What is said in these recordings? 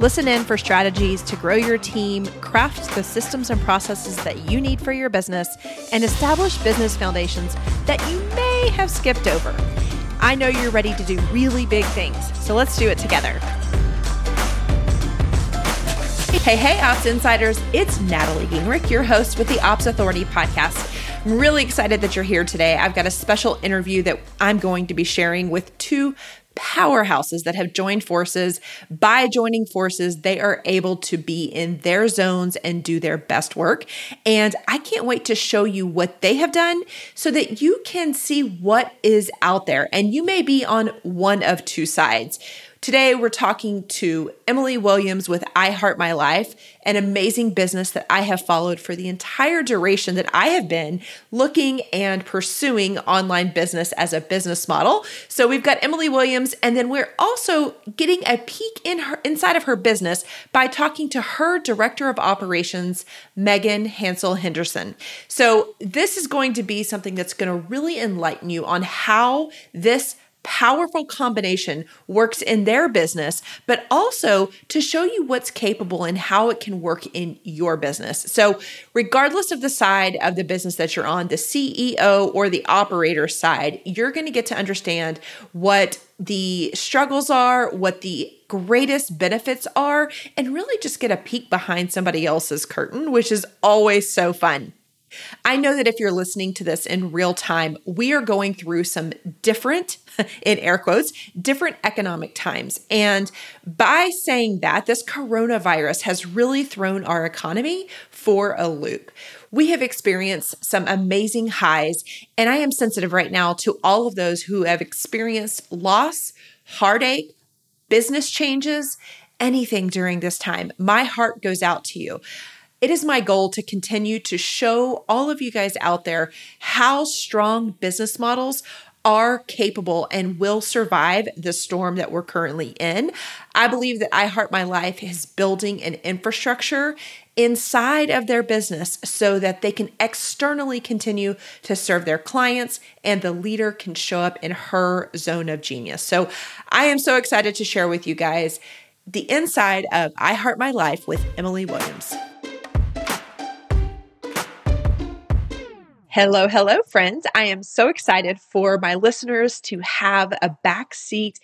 Listen in for strategies to grow your team, craft the systems and processes that you need for your business, and establish business foundations that you may have skipped over. I know you're ready to do really big things, so let's do it together. Hey, hey, Ops Insiders, it's Natalie Gingrich, your host with the Ops Authority podcast. I'm really excited that you're here today. I've got a special interview that I'm going to be sharing with two powerhouses that have joined forces. By joining forces, they are able to be in their zones and do their best work. And I can't wait to show you what they have done so that you can see what is out there. And you may be on one of two sides. Today, we're talking to Emily Williams with I Heart My Life, an amazing business that I have followed for the entire duration that I have been looking and pursuing online business as a business model. So we've got Emily Williams, and then we're also getting a peek in her inside of her business by talking to her director of operations, Megan Hansell Henderson. So this is going to be something that's going to really enlighten you on how this powerful combination works in their business, but also to show you what's capable and how it can work in your business. So, regardless of the side of the business that you're on, the CEO or the operator side, you're going to get to understand what the struggles are, what the greatest benefits are, and really just get a peek behind somebody else's curtain, which is always so fun. I know that if you're listening to this in real time, we are going through some different, in air quotes, different economic times. And by saying that, this coronavirus has really thrown our economy for a loop. We have experienced some amazing highs, and I am sensitive right now to all of those who have experienced loss, heartache, business changes, anything during this time. My heart goes out to you. It is my goal to continue to show all of you guys out there how strong business models are capable and will survive the storm that we're currently in. I believe that I Heart My Life is building an infrastructure inside of their business so that they can externally continue to serve their clients and the leader can show up in her zone of genius. So I am so excited to share with you guys the inside of I Heart My Life with Emily Williams. Hello, hello, friends. I am so excited for my listeners to have a backseat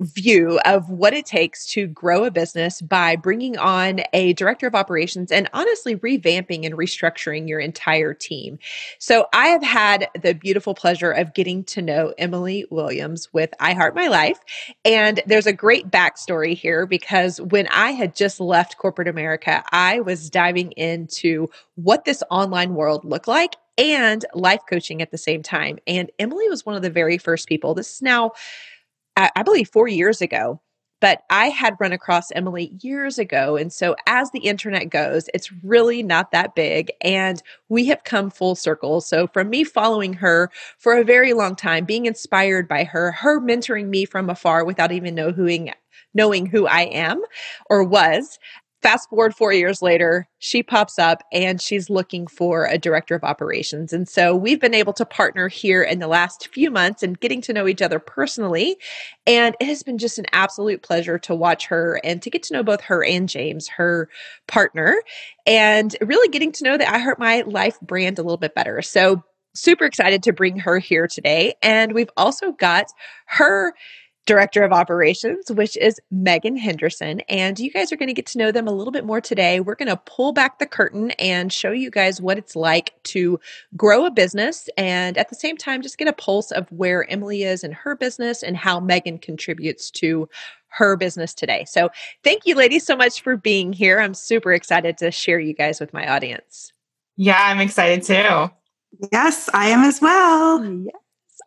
view of what it takes to grow a business by bringing on a director of operations and honestly revamping and restructuring your entire team. So, I have had the beautiful pleasure of getting to know Emily Williams with I Heart My Life. And there's a great backstory here because when I had just left corporate America, I was diving into what this online world looked like and life coaching at the same time. And Emily was one of the very first people. This is now, I believe, four years ago. But I had run across Emily years ago. And so, as the internet goes, it's really not that big. And we have come full circle. So, from me following her for a very long time, being inspired by her, her mentoring me from afar without even knowing knowing who I am or was, Fast forward four years later, she pops up and she's looking for a director of operations. And so we've been able to partner here in the last few months and getting to know each other personally. And it has been just an absolute pleasure to watch her and to get to know both her and James, her partner, and really getting to know the I Heart My Life brand a little bit better. So super excited to bring her here today. And we've also got her director of operations, which is Megan Henderson. And you guys are going to get to know them a little bit more today. We're going to pull back the curtain and show you guys what it's like to grow a business and at the same time, just get a pulse of where Emily is in her business and how Megan contributes to her business today. So thank you, ladies, so much for being here. I'm super excited to share you guys with my audience. Yeah, I'm excited too. Yes, I am as well. Yeah.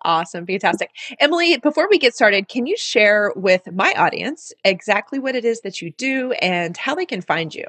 Awesome. Fantastic. Emily, before we get started, can you share with my audience exactly what it is that you do and how they can find you?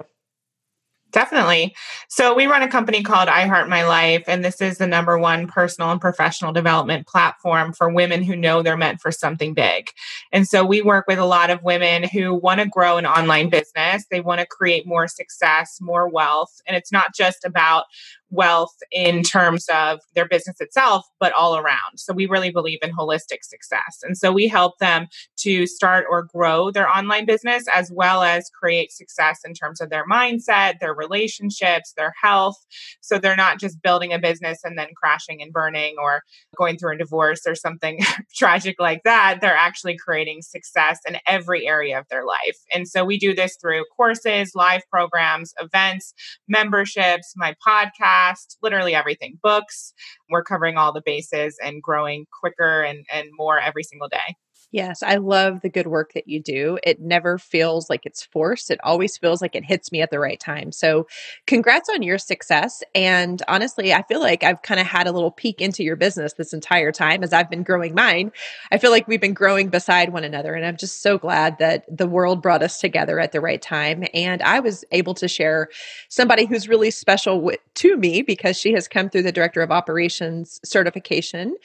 Definitely. So we run a company called I Heart My Life, and this is the number one personal and professional development platform for women who know they're meant for something big. And so we work with a lot of women who want to grow an online business. They want to create more success, more wealth. And it's not just about wealth in terms of their business itself, but all around. So we really believe in holistic success. And so we help them to start or grow their online business as well as create success in terms of their mindset, their relationships, their health. So they're not just building a business and then crashing and burning or going through a divorce or something tragic like that. They're actually creating success in every area of their life. And so we do this through courses, live programs, events, memberships, my podcast podcast, literally everything, books. We're covering all the bases and growing quicker and, and more every single day. Yes, I love the good work that you do. It never feels like it's forced. It always feels like it hits me at the right time. So, congrats on your success. And honestly, I feel like I've kind of had a little peek into your business this entire time as I've been growing mine. I feel like we've been growing beside one another. And I'm just so glad that the world brought us together at the right time. And I was able to share somebody who's really special to me because she has come through the Director of Operations certification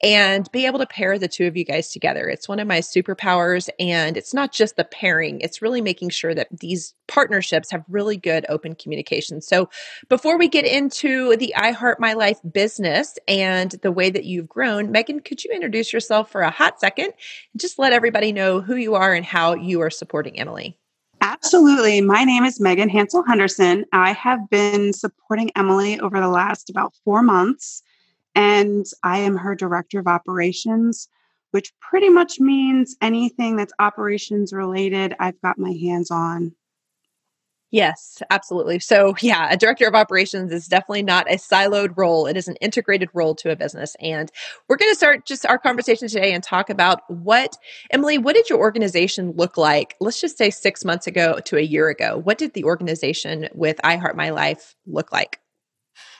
and be able to pair the two of you guys together. It's one of my superpowers. And it's not just the pairing, it's really making sure that these partnerships have really good open communication. So before we get into the I Heart My Life business and the way that you've grown, Megan, could you introduce yourself for a hot second and just let everybody know who you are and how you are supporting Emily? Absolutely. My name is Megan Hansell Henderson. I have been supporting Emily over the last about four months, and I am her director of operations which pretty much means anything that's operations related, I've got my hands on. Yes, absolutely. So, yeah, a director of operations is definitely not a siloed role. It is an integrated role to a business. And we're going to start just our conversation today and talk about what, Emily, what did your organization look like? Let's just say six months ago to a year ago. What did the organization with I Heart My Life look like?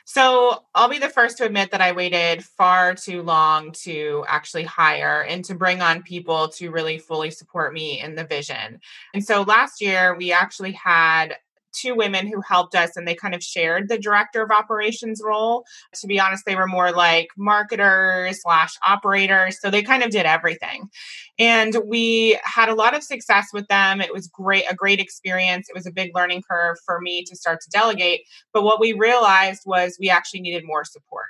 So I'll be the first to admit that I waited far too long to actually hire and to bring on people to really fully support me in the vision. And so last year, we actually had two women who helped us and they kind of shared the director of operations role. To be honest, they were more like marketers slash operators. So they kind of did everything. And we had a lot of success with them. It was great, a great experience. It was a big learning curve for me to start to delegate. But what we realized was we actually needed more support.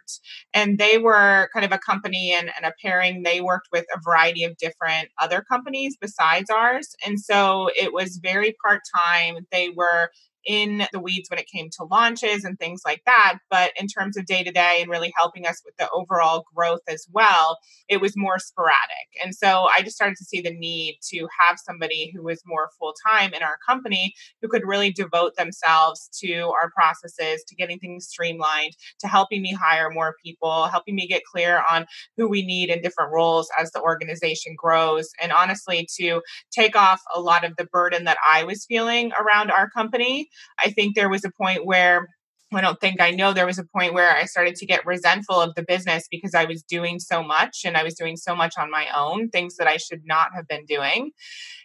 And they were kind of a company and, and a pairing. They worked with a variety of different other companies besides ours. And so it was very part time. They were in the weeds when it came to launches and things like that. But in terms of day to day and really helping us with the overall growth as well, it was more sporadic. And so I just started to see the need to have somebody who was more full time in our company who could really devote themselves to our processes, to getting things streamlined, to helping me hire more people, helping me get clear on who we need in different roles as the organization grows. And honestly, to take off a lot of the burden that I was feeling around our company I think there was a point where I don't think I know there was a point where I started to get resentful of the business because I was doing so much and I was doing so much on my own, things that I should not have been doing.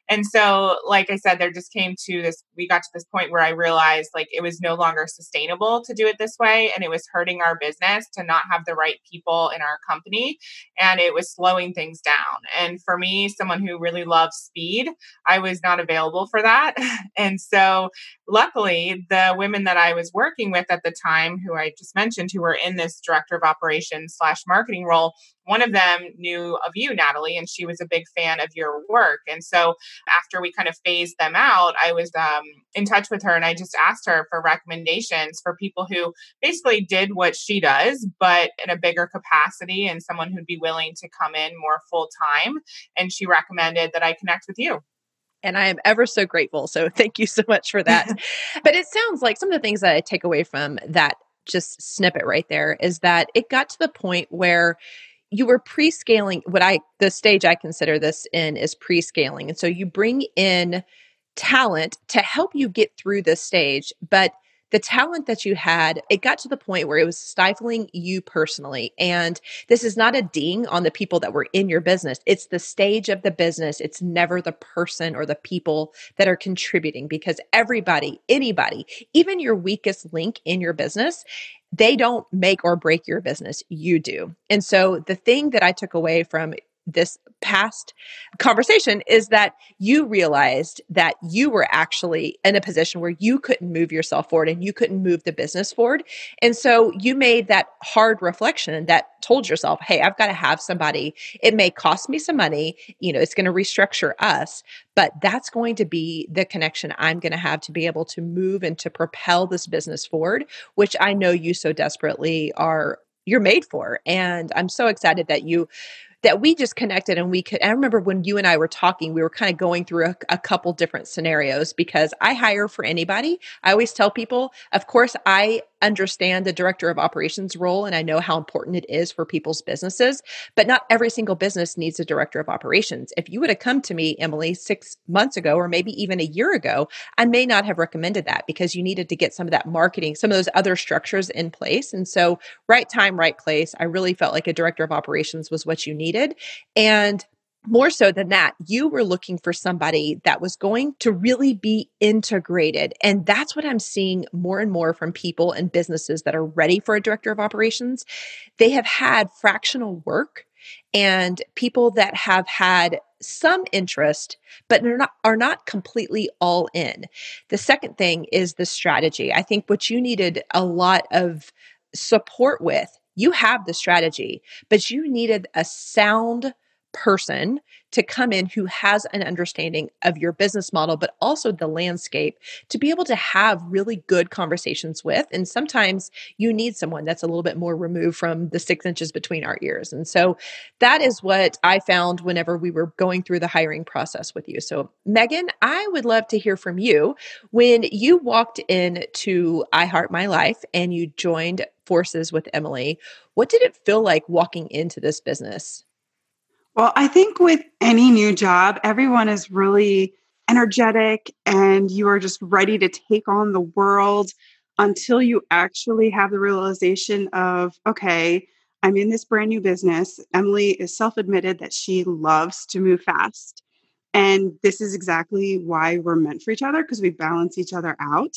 And so, like I said, there just came to this, we got to this point where I realized like it was no longer sustainable to do it this way. And it was hurting our business to not have the right people in our company. And it was slowing things down. And for me, someone who really loves speed, I was not available for that. And so, luckily, the women that I was working with at the time, who I just mentioned, who were in this director of operations slash marketing role, one of them knew of you, Natalie, and she was a big fan of your work. And so after we kind of phased them out, I was um, in touch with her and I just asked her for recommendations for people who basically did what she does, but in a bigger capacity and someone who'd be willing to come in more full time. And she recommended that I connect with you. And I am ever so grateful. So thank you so much for that. but it sounds like some of the things that I take away from that just snippet right there is that it got to the point where you were pre-scaling what I the stage I consider this in is pre-scaling. And so you bring in talent to help you get through this stage, but the talent that you had, it got to the point where it was stifling you personally. And this is not a ding on the people that were in your business. It's the stage of the business. It's never the person or the people that are contributing because everybody, anybody, even your weakest link in your business, they don't make or break your business. You do. And so the thing that I took away from this past conversation is that you realized that you were actually in a position where you couldn't move yourself forward and you couldn't move the business forward. And so you made that hard reflection that told yourself, Hey, I've got to have somebody. It may cost me some money. You know, it's going to restructure us, but that's going to be the connection I'm going to have to be able to move and to propel this business forward, which I know you so desperately are you're made for. And I'm so excited that you that we just connected and we could i remember when you and i were talking we were kind of going through a, a, couple different scenarios because i hire for anybody. I always tell people of course i understand the director of operations role and i know how important it is for people's businesses but not every single business needs a director of operations. If you would have come to me emily six months ago or maybe even a year ago i may not have recommended that because you needed to get some of that marketing some of those other structures in place. And so right time right place i really felt like a director of operations was what you need needed. And more so than that, you were looking for somebody that was going to really be integrated. And that's what I'm seeing more and more from people and businesses that are ready for a director of operations. They have had fractional work and people that have had some interest but are not are not completely all in. The second thing is the strategy. I think what you needed a lot of support with you have the strategy, but you needed a sound person to come in who has an understanding of your business model, but also the landscape to be able to have really good conversations with. And sometimes you need someone that's a little bit more removed from the six inches between our ears. And so that is what I found whenever we were going through the hiring process with you. So, Megan, I would love to hear from you. When you walked into I Heart My Life and you joined forces with Emily, what did it feel like walking into this business? Well, I think with any new job, everyone is really energetic and you are just ready to take on the world until you actually have the realization of, okay, I'm in this brand new business. Emily is self admitted that she loves to move fast. And this is exactly why we're meant for each other because we balance each other out.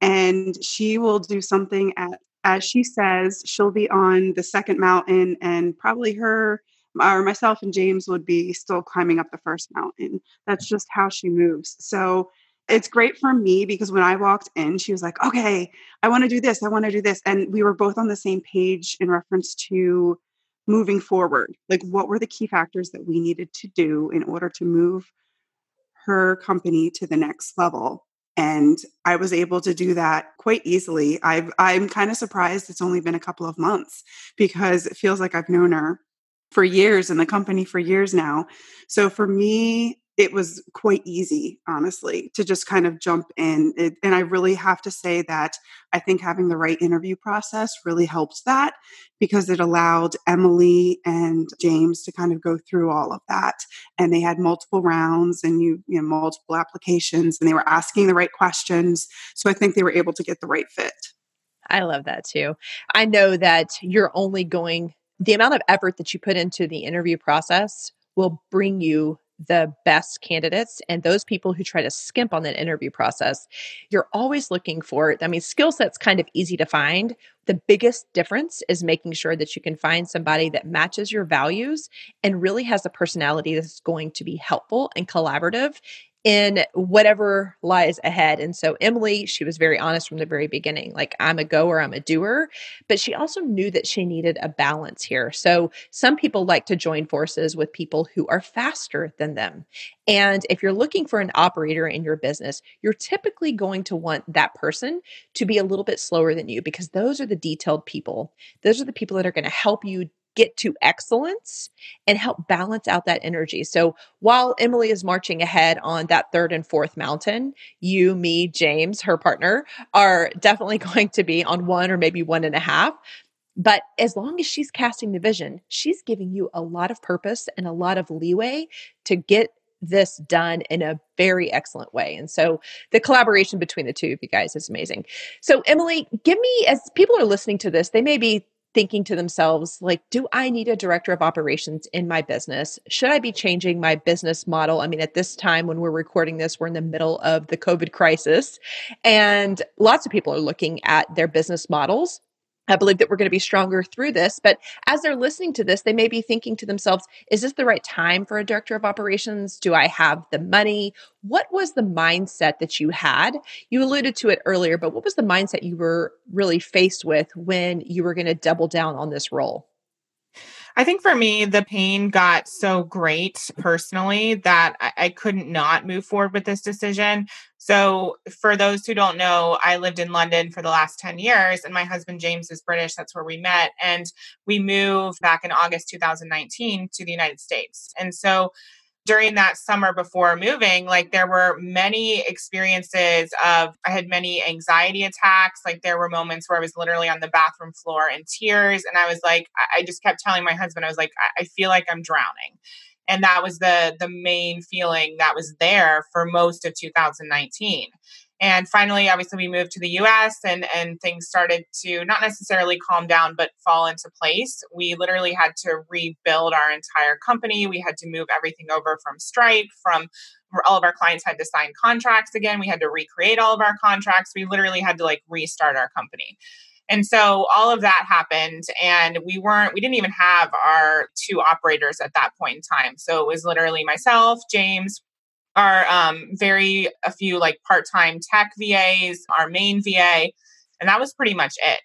And she will do something at, as she says, she'll be on the second mountain, and probably her or myself and James would be still climbing up the first mountain. That's just how she moves. So it's great for me because when I walked in, she was like, okay, I want to do this. I want to do this. And we were both on the same page in reference to moving forward. Like, what were the key factors that we needed to do in order to move her company to the next level? And I was able to do that quite easily. i am kind of surprised it's only been a couple of months because it feels like I've known her for years in the company for years now. So for me, it was quite easy, honestly, to just kind of jump in. It, and I really have to say that I think having the right interview process really helped that because it allowed Emily and James to kind of go through all of that. And they had multiple rounds and you, you know, multiple applications and they were asking the right questions. So I think they were able to get the right fit. I love that too. I know that you're only going the amount of effort that you put into the interview process will bring you the best candidates and those people who try to skimp on that interview process. You're always looking for i mean skill sets kind of easy to find. The biggest difference is making sure that you can find somebody that matches your values and really has a personality that's going to be helpful and collaborative in whatever lies ahead. And so Emily, she was very honest from the very beginning like, I'm a goer, I'm a doer. But she also knew that she needed a balance here. So some people like to join forces with people who are faster than them. And if you're looking for an operator in your business, you're typically going to want that person to be a little bit slower than you because those are the detailed people. Those are the people that are going to help you get to excellence and help balance out that energy. So while Emily is marching ahead on that third and fourth mountain, you, me, James, her partner, are definitely going to be on one or maybe one and a half. But as long as she's casting the vision, she's giving you a lot of purpose and a lot of leeway to get this done in a very excellent way. And so the collaboration between the two of you guys is amazing. So, Emily, give me, as people are listening to this, they may be thinking to themselves, like, do I need a director of operations in my business? Should I be changing my business model? I mean, at this time when we're recording this, we're in the middle of the COVID crisis, and lots of people are looking at their business models I believe that we're going to be stronger through this. But as they're listening to this, they may be thinking to themselves, is this the right time for a director of operations? Do I have the money? What was the mindset that you had? You alluded to it earlier, but what was the mindset you were really faced with when you were going to double down on this role? I think for me, the pain got so great personally that I, I, couldn't not move forward with this decision. So, for those who don't know, I lived in London for the last 10 years, and my husband James is British. That's where we met. And we moved back in August 2019 to the United States. And so, during that summer before moving, like there were many experiences of, I had many anxiety attacks. Like there were moments where I was literally on the bathroom floor in tears. And I was like, I just kept telling my husband, I was like, I feel like I'm drowning. And that was the the main feeling that was there for most of 2019. And finally, obviously, we moved to the US and, and things started to not necessarily calm down, but fall into place. We literally had to rebuild our entire company. We had to move everything over from Stripe, from all of our clients had to sign contracts again. We had to recreate all of our contracts. We literally had to like restart our company. And so all of that happened, and we weren't, we didn't even have our two operators at that point in time. So it was literally myself, James, are um, very a few like part-time tech VAs, our main VA, and that was pretty much it.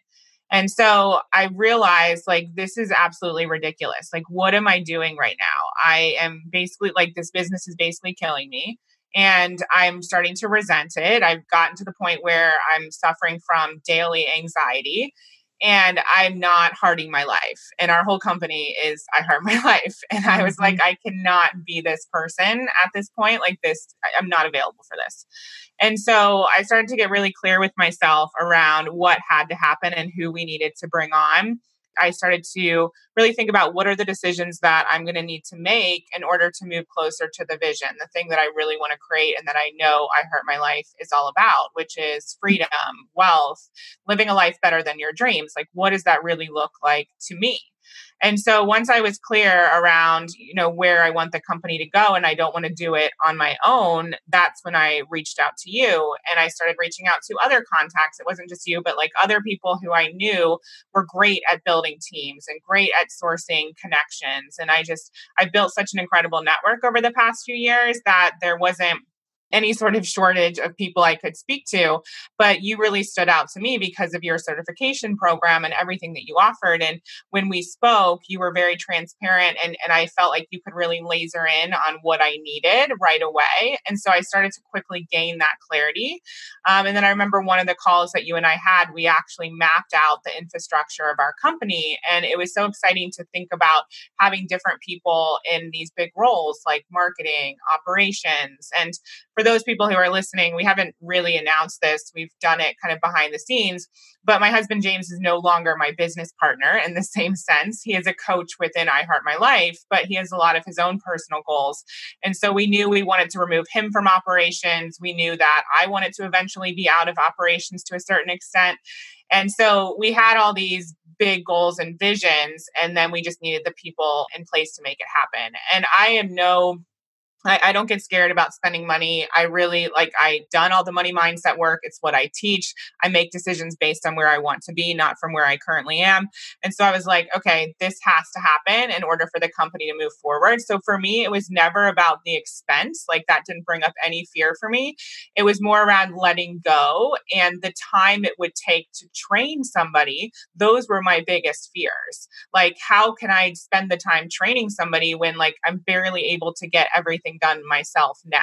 And so I realized like this is absolutely ridiculous. Like what am I doing right now? I am basically like this business is basically killing me and I'm starting to resent it. I've gotten to the point where I'm suffering from daily anxiety and I'm not hearting my life. And our whole company is I heart my life. And I was like, mm-hmm. I cannot be this person at this point. Like this, I'm not available for this. And so I started to get really clear with myself around what had to happen and who we needed to bring on. I started to really think about what are the decisions that I'm going to need to make in order to move closer to the vision, the thing that I really want to create and that I know I Heart My Life is all about, which is freedom, wealth, living a life better than your dreams. Like, what does that really look like to me? And so once I was clear around, you know, where I want the company to go and I don't want to do it on my own, that's when I reached out to you and I started reaching out to other contacts. It wasn't just you, but like other people who I knew were great at building teams and great at sourcing connections. And I just I built such an incredible network over the past few years that there wasn't any sort of shortage of people I could speak to. But you really stood out to me because of your certification program and everything that you offered. And when we spoke, you were very transparent and, and I felt like you could really laser in on what I needed right away. And so I started to quickly gain that clarity. Um, and then I remember one of the calls that you and I had, we actually mapped out the infrastructure of our company. And it was so exciting to think about having different people in these big roles like marketing, operations, and for those people who are listening, we haven't really announced this. We've done it kind of behind the scenes. But my husband James is no longer my business partner in the same sense. He is a coach within I Heart My Life, but he has a lot of his own personal goals. And so we knew we wanted to remove him from operations. We knew that I wanted to eventually be out of operations to a certain extent. And so we had all these big goals and visions, and then we just needed the people in place to make it happen. And I am no I, I, don't get scared about spending money. I really like I done all the money mindset work. It's what I teach. I make decisions based on where I want to be, not from where I currently am. And so I was like, okay, this has to happen in order for the company to move forward. So for me, it was never about the expense. Like that didn't bring up any fear for me. It was more around letting go and the time it would take to train somebody. Those were my biggest fears. Like, how can I spend the time training somebody when like I'm barely able to get everything everything done myself now.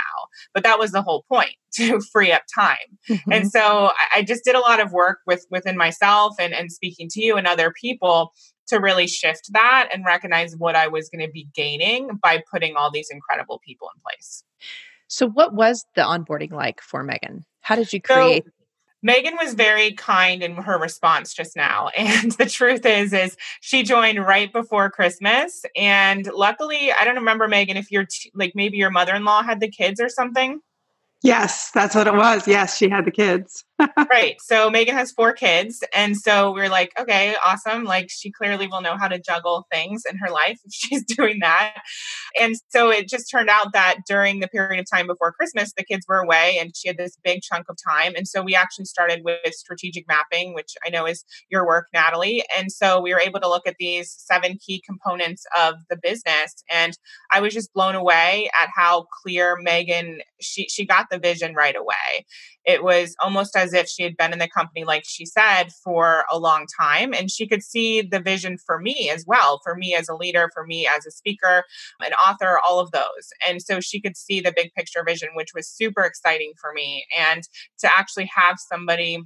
But that was the whole point to free up time. Mm-hmm. And so I, I just did a lot of work with within myself and, and speaking to you and other people to really shift that and recognize what I was going to be gaining by putting all these incredible people in place. So, what was the onboarding like for Megan? How did you create? So, Megan was very kind in her response just now. And the truth is, is she joined right before Christmas. And luckily, I don't remember, Megan, if you're t- like maybe your mother-in-law had the kids or something. Yes, that's what it was. Yes, she had the kids. Right. So Megan has four kids. And so we are like, okay, awesome. Like she clearly will know how to juggle things in her life if she's doing that. And so it just turned out that during the period of time before Christmas, the kids were away and she had this big chunk of time. And so we actually started with strategic mapping, which I know is your work, Natalie. And so we were able to look at these seven key components of the business. And I was just blown away at how clear Megan, she, she got the vision right away it was almost as if she had been in the company, like she said, for a long time. And she could see the vision for me as well, for me as a leader, for me as a speaker, an author, all of those. And so she could see the big picture vision, which was super exciting for me. And to actually have somebody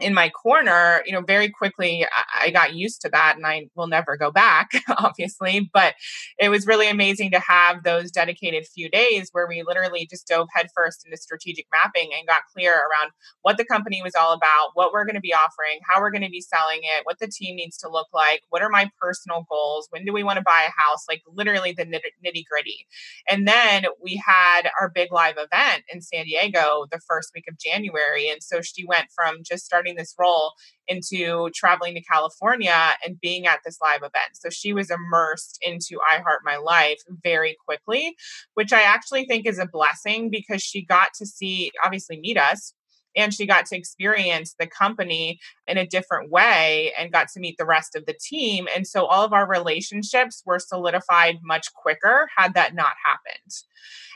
in my corner, you know, very quickly I got used to that and I will never go back, obviously. But it was really amazing to have those dedicated few days where we literally just dove headfirst into strategic mapping and got clear around what the company was all about, what we're going to be offering, how we're going to be selling it, what the team needs to look like, what are my personal goals, when do we want to buy a house, like literally the nitty gritty. And then we had our big live event in San Diego the first week of January. And so she went from just starting this role into traveling to California and being at this live event. So she was immersed into I Heart My Life very quickly, which I actually think is a blessing because she got to see, obviously, meet us. And she got to experience the company in a different way and got to meet the rest of the team. And so all of our relationships were solidified much quicker had that not happened.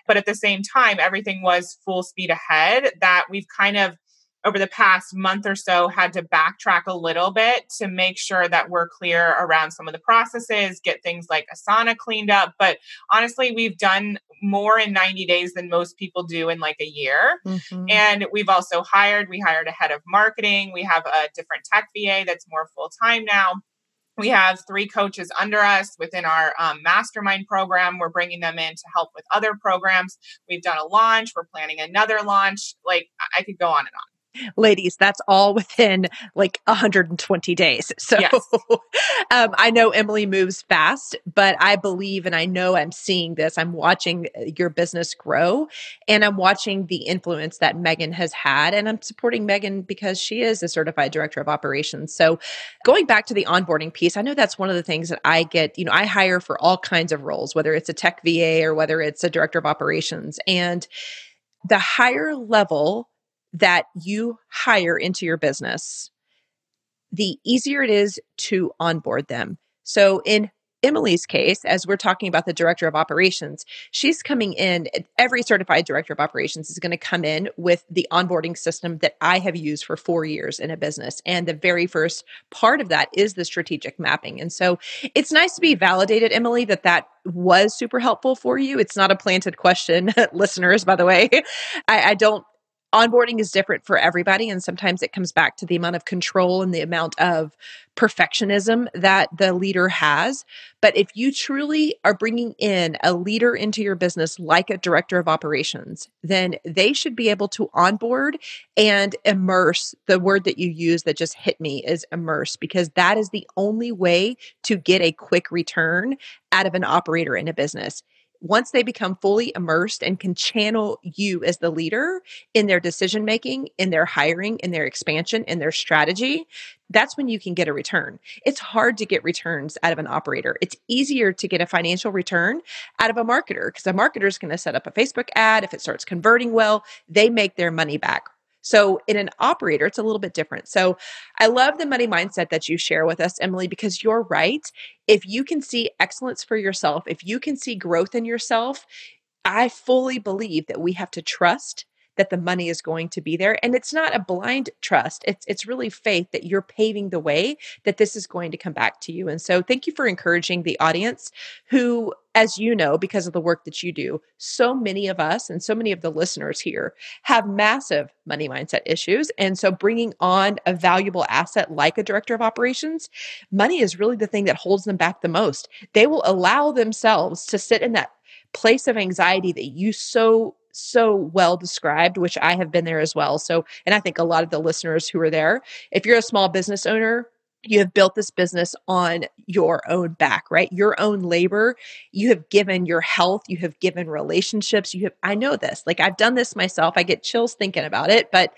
But at the same time, everything was full speed ahead that we've kind of over the past month or so had to backtrack a little bit to make sure that we're clear around some of the processes, get things like Asana cleaned up. But honestly, we've done more in 90 days than most people do in like a year. Mm-hmm. And we've also hired, we hired a head of marketing, we have a different tech VA that's more full time now. We have three coaches under us within our um, mastermind program. We're bringing them in to help with other programs. We've done a launch. We're planning another launch. Like I could go on and on ladies, that's all within like 120 days. So yes. um, I know Emily moves fast, but I believe and I know I'm seeing this. I'm watching uh, your business grow and I'm watching the influence that Megan has had. And I'm supporting Megan because she is a certified director of operations. So going back to the onboarding piece, I know that's one of the things that I get, you know, I hire for all kinds of roles, whether it's a tech VA or whether it's a director of operations. And the higher level that you hire into your business, the easier it is to onboard them. So, in Emily's case, as we're talking about the director of operations, she's coming in, every certified director of operations is going to come in with the onboarding system that I have used for four years in a business. And the very first part of that is the strategic mapping. And so it's nice to be validated, Emily, that that was super helpful for you. It's not a planted question, listeners, by the way. I, I don't onboarding is different for everybody and sometimes it comes back to the amount of control and the amount of perfectionism that the leader has. But if you truly are bringing in a leader into your business like a director of operations then they should be able to onboard and immerse. The word that you use that just hit me is immerse because that is the only way to get a quick return out of an operator in a business once they become fully immersed and can channel you as the leader in their decision making, in their hiring, in their expansion, in their strategy, that's when you can get a return. It's hard to get returns out of an operator. It's easier to get a financial return out of a marketer because a marketer is going to set up a Facebook ad. If it starts converting well, they make their money back so in an operator, it's a little bit different. So I love the money mindset that you share with us, Emily, because you're right. If you can see excellence for yourself, if you can see growth in yourself, I fully believe that we have to trust that the money is going to be there and it's not a blind trust it's it's really faith that you're paving the way that this is going to come back to you and so thank you for encouraging the audience who as you know because of the work that you do so many of us and so many of the listeners here have massive money mindset issues and so bringing on a valuable asset like a director of operations money is really the thing that holds them back the most they will allow themselves to sit in that place of anxiety that you so so well described, which I have been there as well. So, and I think a lot of the listeners who are there, if you're a small business owner, you have built this business on your own back, right? Your own labor. You have given your health, you have given relationships. You have, I know this, like I've done this myself. I get chills thinking about it, but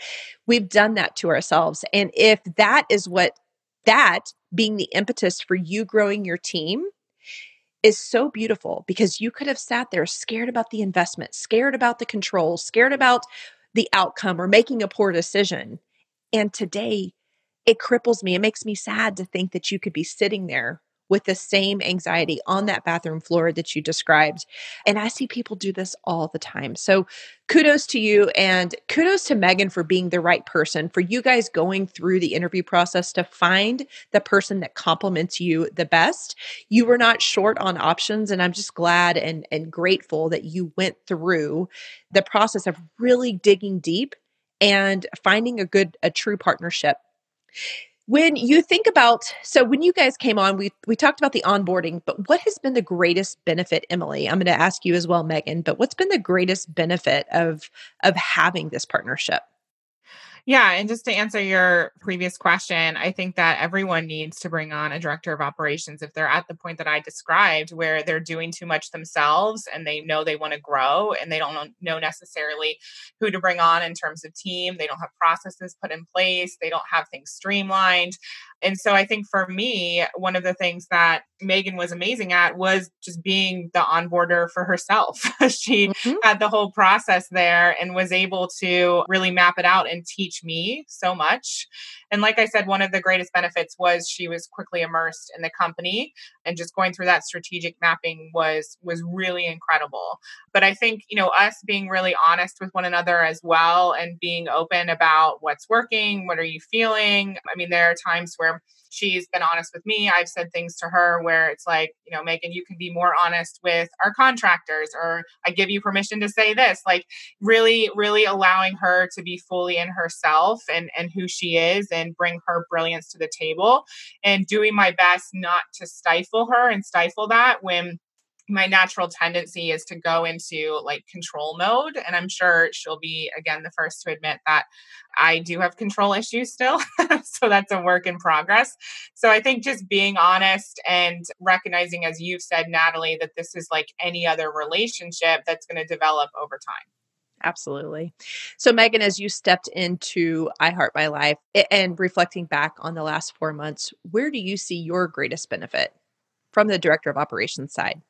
we've done that to ourselves. And if that is what that being the impetus for you growing your team is so beautiful because you could have sat there scared about the investment, scared about the control, scared about the outcome or making a poor decision. And today, it cripples me. It makes me sad to think that you could be sitting there with the same anxiety on that bathroom floor that you described. And I see people do this all the time. So kudos to you and kudos to Megan for being the right person, for you guys going through the interview process to find the person that complements you the best. You were not short on options. And I'm just glad and, and grateful that you went through the process of really digging deep and finding a good, a true partnership when you think about so when you guys came on, we we talked about the onboarding, but what has been the greatest benefit, Emily? I'm going to ask you as well, Megan, but what's been the greatest benefit of of having this partnership? Yeah. And just to answer your previous question, I think that everyone needs to bring on a director of operations if they're at the point that I described where they're doing too much themselves and they know they want to grow and they don't know necessarily who to bring on in terms of team. They don't have processes put in place, they don't have things streamlined. And so I think for me, one of the things that Megan was amazing at was just being the onboarder for herself. she mm-hmm. had the whole process there and was able to really map it out and teach me so much. And like I said, one of the greatest benefits was she was quickly immersed in the company and just going through that strategic mapping was was really incredible. But I think, you know, us being really honest with one another as well and being open about what's working, what are you feeling? I mean, there are times where she's been honest with me. I've said things to her where it's like, you know, Megan, you can be more honest with our contractors, or I give you permission to say this. Like, really, really allowing her to be fully in herself and and who she is, and bring her brilliance to the table, and doing my best not to stifle her and stifle that when my natural tendency is to go into like control mode and i'm sure she'll be again the first to admit that i do have control issues still so that's a work in progress so i think just being honest and recognizing as you've said natalie that this is like any other relationship that's going to develop over time Absolutely. So, Megan, as you stepped into I Heart My Life and reflecting back on the last four months, where do you see your greatest benefit from the director of operations side?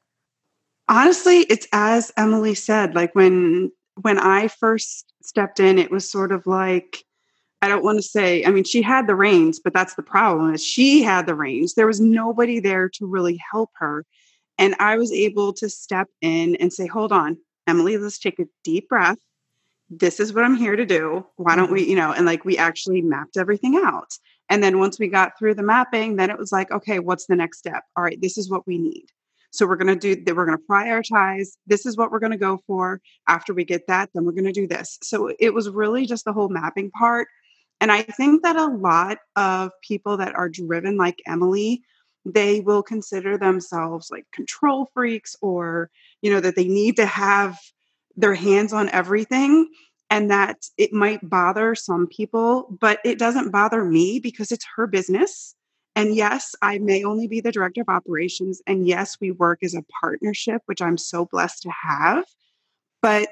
Honestly, it's as Emily said, like when when I first stepped in, it was sort of like I don't want to say, I mean, she had the reins, but that's the problem is she had the reins. There was nobody there to really help her. And I was able to step in and say, hold on, Emily, let's take a deep breath. This is what I'm here to do. Why don't we, mm-hmm. you know, and like we actually mapped everything out. And then once we got through the mapping, then it was like, okay, what's the next step? All right, this is what we need. So we're going to do that. We're going to prioritize. This is what we're going to go for. After we get that, then we're going to do this. So it was really just the whole mapping part. And I think that a lot of people that are driven like Emily, they will consider themselves like control freaks or, you know, that they need to have their hands on everything and that it might bother some people, but it doesn't bother me because it's her business and yes, I may only be the director of operations. And yes, we work as a partnership, which I'm so blessed to have. But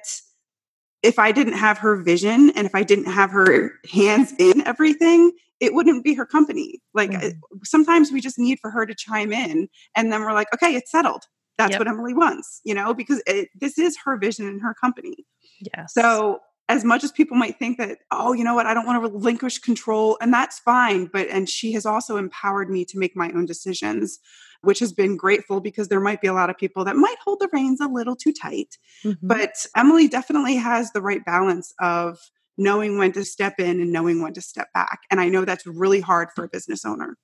if I didn't have her vision and if I didn't have her hands in everything, it wouldn't be her company. Like mm-hmm. sometimes we just need for her to chime in and then we're like, okay, it's settled. That's yep. what Emily wants, you know, because it, this is her vision and her company. Yeah. So as much as people might think that oh you know what i don't want to relinquish control and that's fine but and she has also empowered me to make my own decisions which has been grateful because there might be a lot of people that might hold the reins a little too tight mm-hmm. but emily definitely has the right balance of knowing when to step in and knowing when to step back and i know that's really hard for a business owner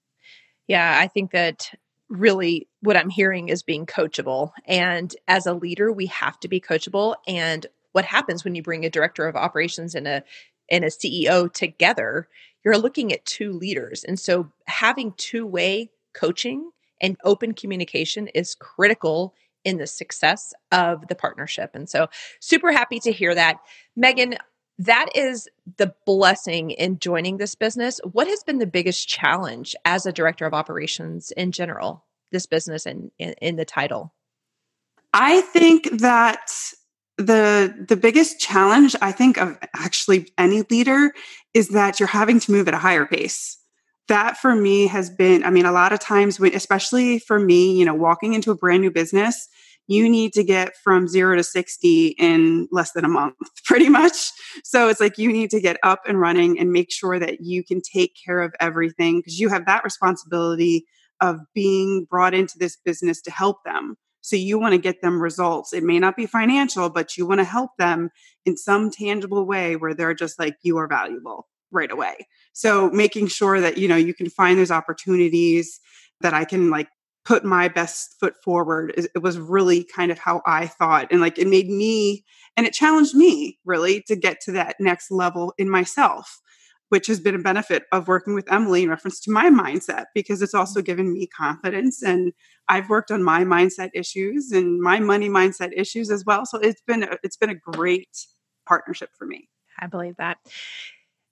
yeah i think that really what I'm hearing is being coachable. And as a leader, we have to be coachable. And what happens when you bring a director of operations and a and a CEO together, you're looking at two leaders. And so having two-way coaching and open communication is critical in the success of the partnership. And so, super happy to hear that. Megan, that is the blessing in joining this business. What has been the biggest challenge as a director of operations in general, this business and in, in the title? I think that the the biggest challenge I think of actually any leader is that you're having to move at a higher pace. That for me has been I mean a lot of times when especially for me, you know, walking into a brand new business, you need to get from 0 to 60 in less than a month pretty much. So it's like you need to get up and running and make sure that you can take care of everything because you have that responsibility of being brought into this business to help them. So you want to get them results. It may not be financial, but you want to help them in some tangible way where they're just like, you are valuable right away. So making sure that, you know, you can find those opportunities that I can like put my best foot forward. It was really kind of how I thought. And like it made me, and it challenged me really to get to that next level in myself which has been a benefit of working with Emily in reference to my mindset because it's also mm-hmm. given me confidence and I've worked on my mindset issues and my money mindset issues as well. So it's been a, it's been a great partnership for me. I believe that.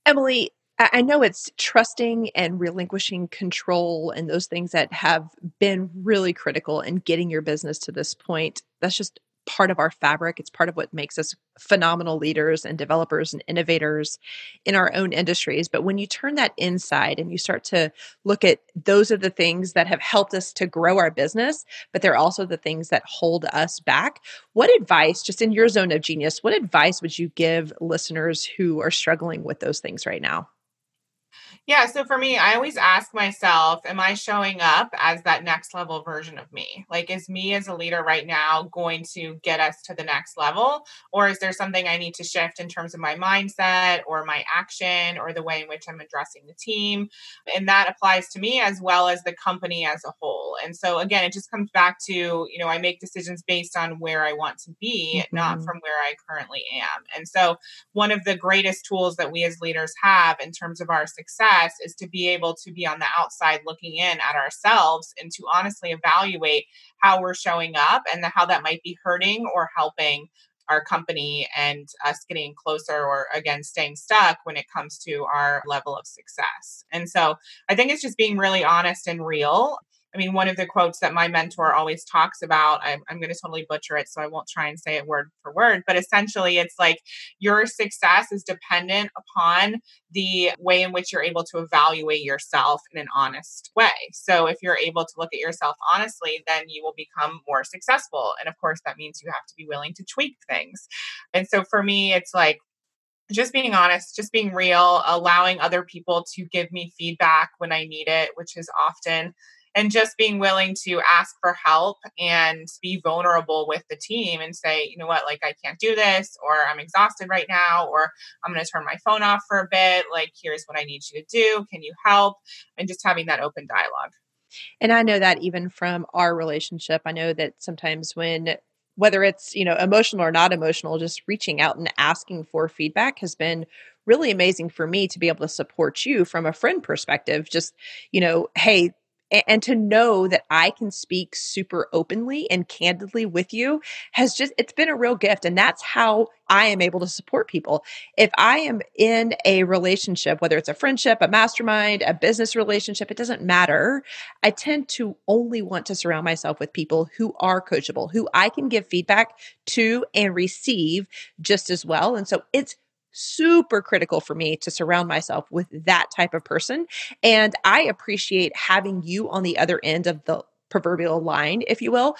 Emily, I know it's trusting and relinquishing control and those things that have been really critical in getting your business to this point. That's just part of our fabric. It's part of what makes us phenomenal leaders and developers and innovators in our own industries. But when you turn that inside and you start to look at those are the things that have helped us to grow our business, but they're also the things that hold us back. What advice, just in your zone of genius, what advice would you give listeners who are struggling with those things right now? Yeah. So for me, I always ask myself, am I showing up as that next level version of me? Like, is me as a leader right now going to get us to the next level? Or is there something I need to shift in terms of my mindset or my action or the way in which I'm addressing the team? And that applies to me as well as the company as a whole. And so again, it just comes back to, you know, I make decisions based on where I want to be, mm-hmm. not from where I currently am. And so one of the greatest tools that we as leaders have in terms of our success success is to be able to be on the outside looking in at ourselves and to honestly evaluate how we're showing up and the, how that might be hurting or helping our company and us getting closer or again staying stuck when it comes to our level of success. And so I think it's just being really honest and real I mean, one of the quotes that my mentor always talks about, I'm, I'm going to totally butcher it, so I won't try and say it word for word, but essentially it's like your success is dependent upon the way in which you're able to evaluate yourself in an honest way. So if you're able to look at yourself honestly, then you will become more successful. And of course, that means you have to be willing to tweak things. And so for me, it's like, just being honest, just being real, allowing other people to give me feedback when I need it, which is often and just being willing to ask for help and be vulnerable with the team and say, you know what, like I can't do this, or I'm exhausted right now, or I'm going to turn my phone off for a bit. Like, here's what I need you to do. Can you help? And just having that open dialogue. And I know that even from our relationship, I know that sometimes when whether it's you know emotional or not emotional just reaching out and asking for feedback has been really amazing for me to be able to support you from a friend perspective just you know hey and to know that I can speak super openly and candidly with you has just it's been a real gift and that's how I am able to support people. If I am in a relationship whether it's a friendship, a mastermind, a business relationship, it doesn't matter. I tend to only want to surround myself with people who are coachable, who I can give feedback to and receive just as well. And so it's super critical for me to surround myself with that type of person. And I appreciate having you on the other end of the proverbial line, if you will,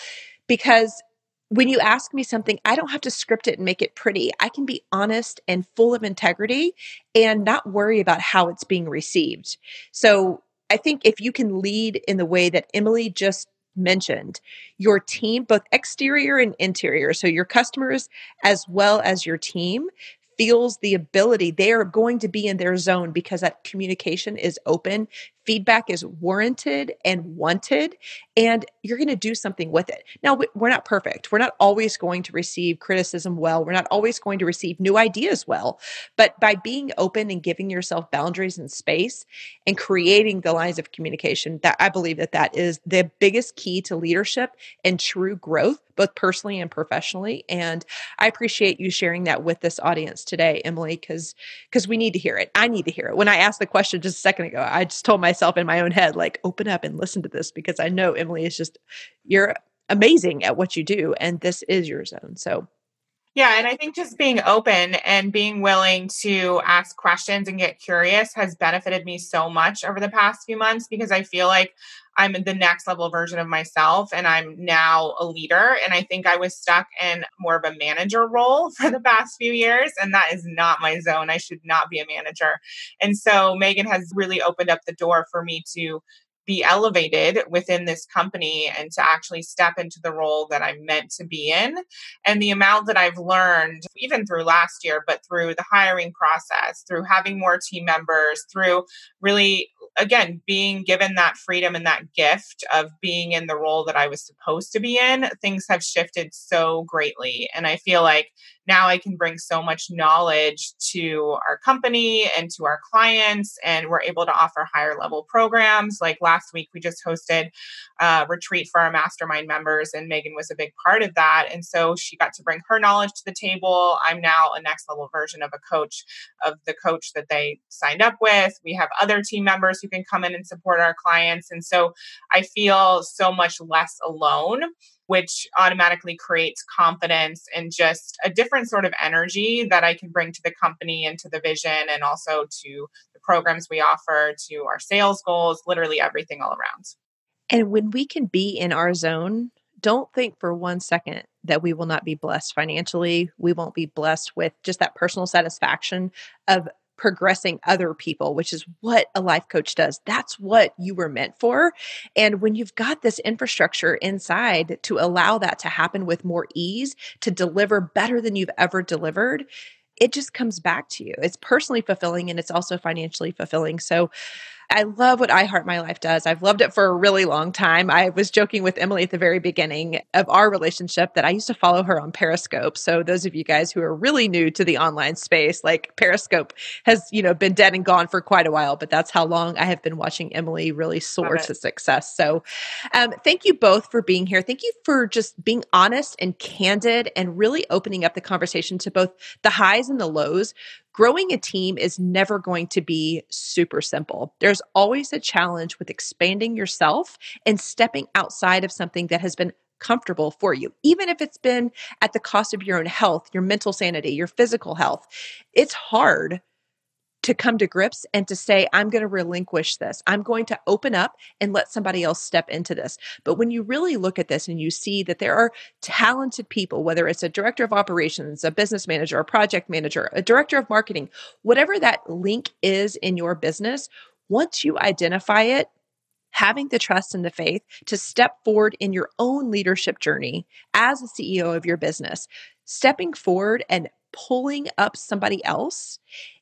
because when you ask me something, I don't have to script it and make it pretty. I can be honest and full of integrity and not worry about how it's being received. So I think if you can lead in the way that Emily just mentioned, your team, both exterior and interior, so your customers as well as your team, feels the ability they are going to be in their zone because that communication is open feedback is warranted and wanted, and you're going to do something with it. Now, we're not perfect. We're not always going to receive criticism well. We're not always going to receive new ideas well. But by being open and giving yourself boundaries and space and creating the lines of communication, that I believe that that is the biggest key to leadership and true growth both personally and professionally. And I appreciate you sharing that with this audience today, Emily, because because we need to hear it. I need to hear it. When I asked the question just a second ago, I just told myself in my own head, like, open up and listen to this because I know Emily is just you're amazing at what you do, and this is your zone. So yeah, and I think just being open and being willing to ask questions and get curious has benefited me so much over the past few months because I feel like I'm the next level version of myself and I'm now a leader. And I think I was stuck in more of a manager role for the past few years. And that is not my zone. I should not be a manager. And so Megan has really opened up the door for me to be elevated within this company and to actually step into the role that I'm meant to be in. And the amount that I've learned, even through last year, but through the hiring process, through having more team members, through really, again, being given that freedom and that gift of being in the role that I was supposed to be in, things have shifted so greatly. And I feel like now I can bring so much knowledge to our company and to our clients, and we're able to offer higher level programs. Like last week, we just hosted a retreat for our mastermind members, and Megan was a big part of that. And so she got to bring her knowledge to the table. I'm now a next level version of a coach of the coach that they signed up with. We have other team members who can come in and support our clients. And so I feel so much less alone which automatically creates confidence and just a different sort of energy that I can bring to the company and to the vision and also to the programs we offer, to our sales goals, literally everything all around. And when we can be in our zone, don't think for one second that we will not be blessed financially. We won't be blessed with just that personal satisfaction of progressing other people, which is what a life coach does. That's what you were meant for. And when you've got this infrastructure inside to allow that to happen with more ease, to deliver better than you've ever delivered, it just comes back to you. It's personally fulfilling and it's also financially fulfilling. So I love what I Heart My Life does. I've loved it for a really long time. I was joking with Emily at the very beginning of our relationship that I used to follow her on Periscope. So those of you guys who are really new to the online space, like Periscope has, you know, been dead and gone for quite a while, but that's how long I have been watching Emily really soar to success. So um, thank you both for being here. Thank you for just being honest and candid and really opening up the conversation to both the highs and the lows growing a team is never going to be super simple. There's always a challenge with expanding yourself and stepping outside of something that has been comfortable for you, even if it's been at the cost of your own health, your mental sanity, your physical health. It's hard to come to grips and to say, I'm going to relinquish this. I'm going to open up and let somebody else step into this. But when you really look at this and you see that there are talented people, whether it's a director of operations, a business manager, a project manager, a director of marketing, whatever that link is in your business, once you identify it, having the trust and the faith to step forward in your own leadership journey as a CEO of your business, stepping forward and pulling up somebody else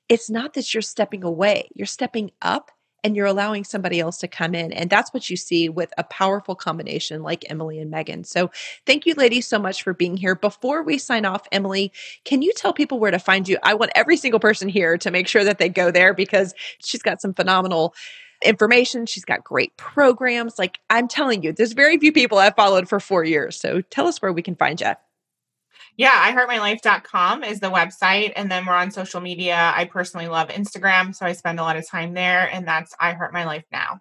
it's not that you're stepping away, you're stepping up and you're allowing somebody else to come in. And that's what you see with a powerful combination like Emily and Megan. So thank you, ladies, so much for being here. Before we sign off, Emily, can you tell people where to find you? I want every single person here to make sure that they go there because she's got some phenomenal information. She's got great programs. Like I'm telling you, there's very few people I've followed for four years. So tell us where we can find you. Yeah, iheartmylife.com is the website. And then we're on social media. I personally love Instagram. So I spend a lot of time there. And that's I Heart My Life Now.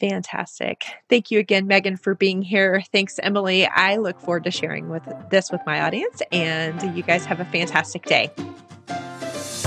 Fantastic. Thank you again, Megan, for being here. Thanks, Emily. I look forward to sharing with this with my audience. And you guys have a fantastic day.